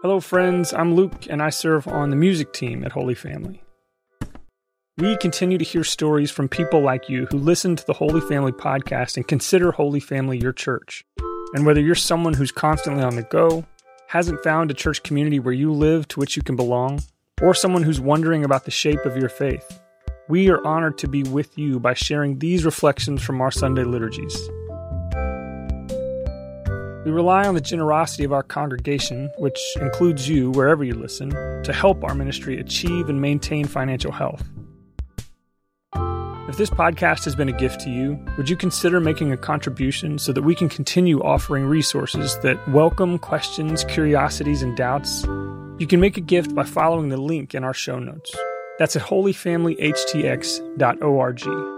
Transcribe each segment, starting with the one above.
Hello, friends. I'm Luke, and I serve on the music team at Holy Family. We continue to hear stories from people like you who listen to the Holy Family podcast and consider Holy Family your church. And whether you're someone who's constantly on the go, hasn't found a church community where you live to which you can belong, or someone who's wondering about the shape of your faith, we are honored to be with you by sharing these reflections from our Sunday liturgies. We rely on the generosity of our congregation, which includes you wherever you listen, to help our ministry achieve and maintain financial health. If this podcast has been a gift to you, would you consider making a contribution so that we can continue offering resources that welcome questions, curiosities, and doubts? You can make a gift by following the link in our show notes. That's at holyfamilyhtx.org.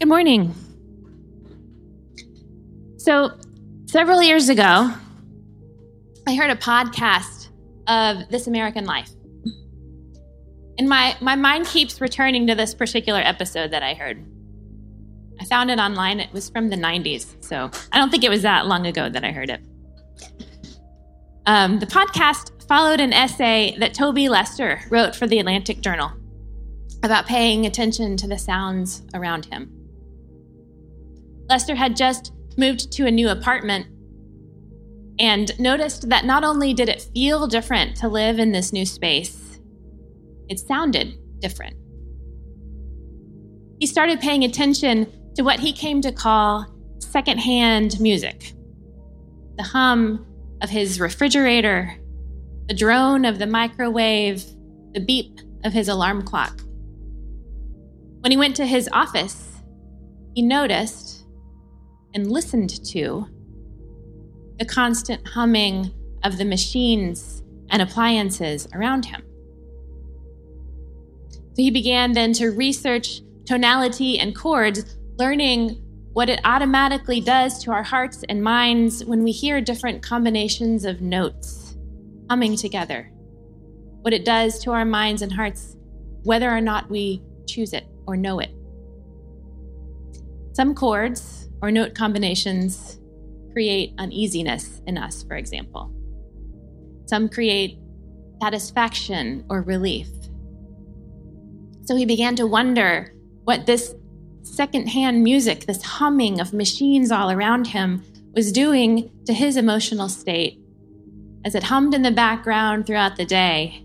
Good morning. So, several years ago, I heard a podcast of This American Life. And my, my mind keeps returning to this particular episode that I heard. I found it online. It was from the 90s, so I don't think it was that long ago that I heard it. Um, the podcast followed an essay that Toby Lester wrote for the Atlantic Journal about paying attention to the sounds around him. Lester had just moved to a new apartment and noticed that not only did it feel different to live in this new space, it sounded different. He started paying attention to what he came to call secondhand music the hum of his refrigerator, the drone of the microwave, the beep of his alarm clock. When he went to his office, he noticed and listened to the constant humming of the machines and appliances around him. So he began then to research tonality and chords, learning what it automatically does to our hearts and minds when we hear different combinations of notes humming together, what it does to our minds and hearts, whether or not we choose it or know it. Some chords or note combinations create uneasiness in us, for example. Some create satisfaction or relief. So he began to wonder what this secondhand music, this humming of machines all around him, was doing to his emotional state as it hummed in the background throughout the day,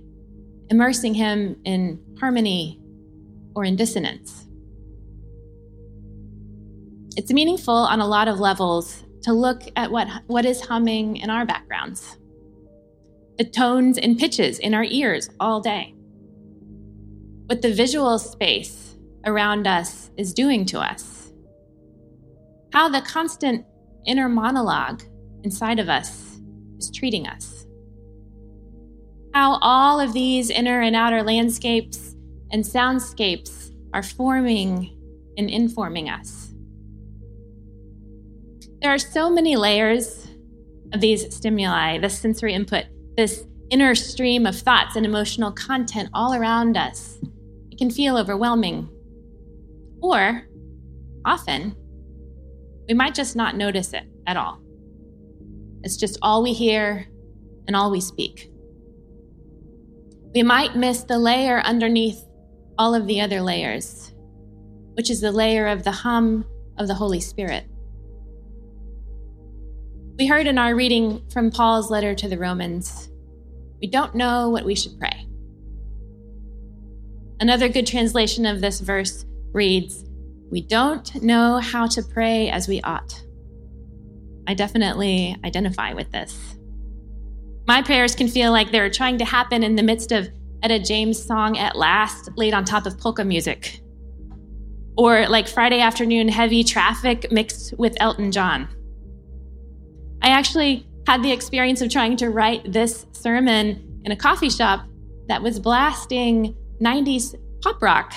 immersing him in harmony or in dissonance. It's meaningful on a lot of levels to look at what, what is humming in our backgrounds, the tones and pitches in our ears all day, what the visual space around us is doing to us, how the constant inner monologue inside of us is treating us, how all of these inner and outer landscapes and soundscapes are forming and informing us. There are so many layers of these stimuli, this sensory input, this inner stream of thoughts and emotional content all around us. It can feel overwhelming. Or often, we might just not notice it at all. It's just all we hear and all we speak. We might miss the layer underneath all of the other layers, which is the layer of the hum of the Holy Spirit. We heard in our reading from Paul's letter to the Romans, we don't know what we should pray. Another good translation of this verse reads, We don't know how to pray as we ought. I definitely identify with this. My prayers can feel like they're trying to happen in the midst of Etta James' song At Last, laid on top of polka music. Or like Friday afternoon heavy traffic mixed with Elton John. I actually had the experience of trying to write this sermon in a coffee shop that was blasting 90s pop rock.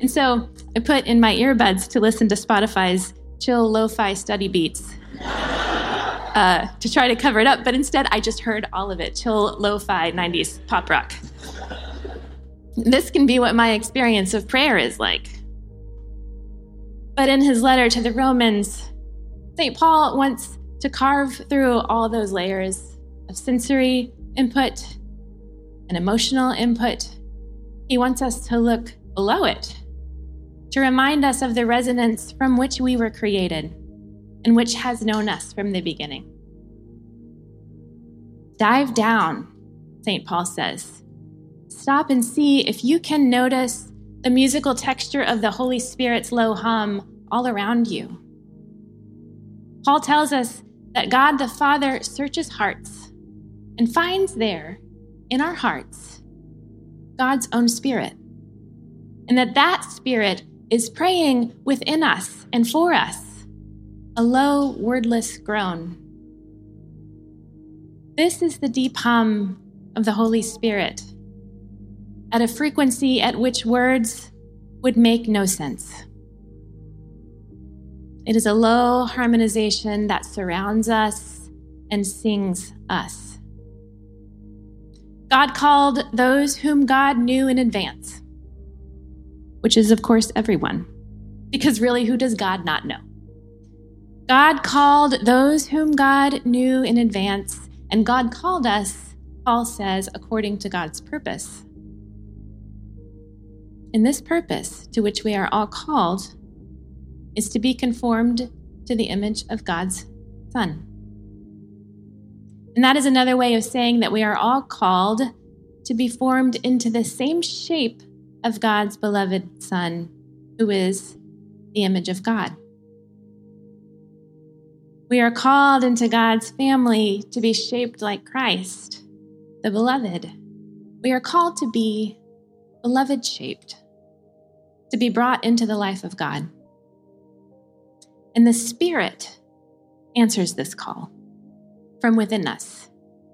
And so I put in my earbuds to listen to Spotify's chill lo fi study beats uh, to try to cover it up, but instead I just heard all of it chill lo fi 90s pop rock. This can be what my experience of prayer is like. But in his letter to the Romans, St. Paul wants to carve through all those layers of sensory input and emotional input he wants us to look below it, to remind us of the resonance from which we were created and which has known us from the beginning. Dive down, St. Paul says. Stop and see if you can notice the musical texture of the Holy Spirit's low hum all around you. Paul tells us that God the Father searches hearts and finds there in our hearts God's own spirit. And that that spirit is praying within us and for us, a low, wordless groan. This is the deep hum of the Holy Spirit at a frequency at which words would make no sense. It is a low harmonization that surrounds us and sings us. God called those whom God knew in advance, which is, of course, everyone. Because really, who does God not know? God called those whom God knew in advance, and God called us, Paul says, according to God's purpose. And this purpose, to which we are all called, is to be conformed to the image of God's Son. And that is another way of saying that we are all called to be formed into the same shape of God's beloved Son, who is the image of God. We are called into God's family to be shaped like Christ, the beloved. We are called to be beloved shaped, to be brought into the life of God. And the Spirit answers this call from within us,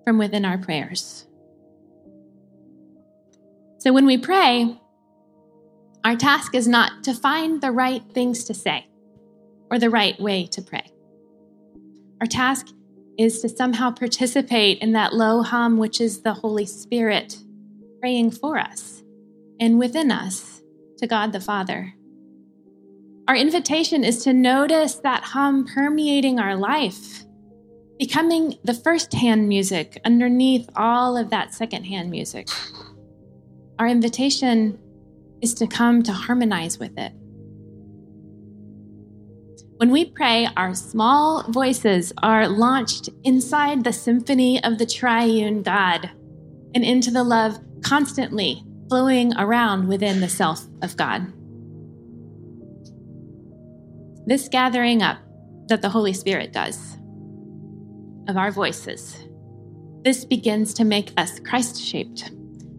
from within our prayers. So when we pray, our task is not to find the right things to say or the right way to pray. Our task is to somehow participate in that low hum, which is the Holy Spirit praying for us and within us to God the Father. Our invitation is to notice that hum permeating our life becoming the first hand music underneath all of that second hand music. Our invitation is to come to harmonize with it. When we pray, our small voices are launched inside the symphony of the triune God and into the love constantly flowing around within the self of God. This gathering up that the Holy Spirit does of our voices. This begins to make us Christ shaped.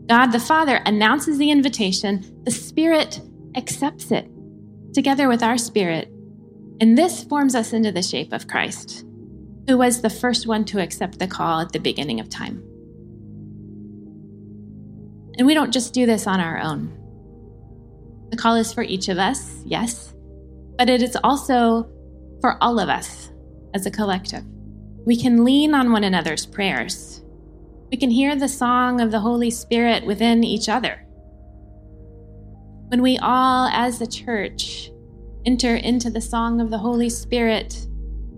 God the Father announces the invitation, the Spirit accepts it together with our spirit, and this forms us into the shape of Christ, who was the first one to accept the call at the beginning of time. And we don't just do this on our own. The call is for each of us, yes, but it is also for all of us as a collective. We can lean on one another's prayers. We can hear the song of the Holy Spirit within each other. When we all, as the church, enter into the song of the Holy Spirit,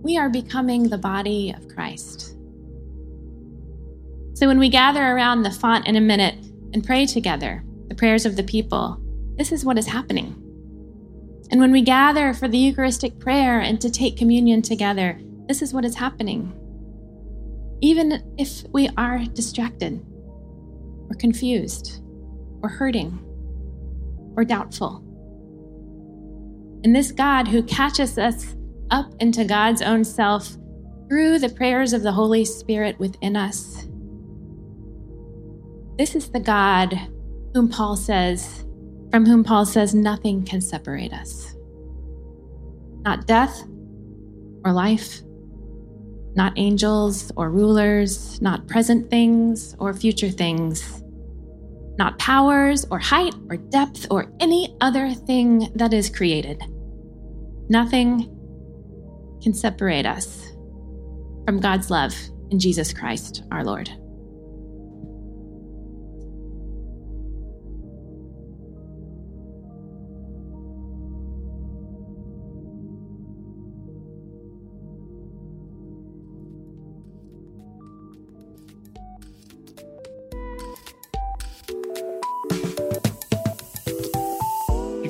we are becoming the body of Christ. So when we gather around the font in a minute and pray together, the prayers of the people, this is what is happening. And when we gather for the Eucharistic prayer and to take communion together, this is what is happening. Even if we are distracted, or confused, or hurting, or doubtful. And this God who catches us up into God's own self through the prayers of the Holy Spirit within us. This is the God whom Paul says, from whom Paul says, nothing can separate us. Not death or life, not angels or rulers, not present things or future things, not powers or height or depth or any other thing that is created. Nothing can separate us from God's love in Jesus Christ our Lord.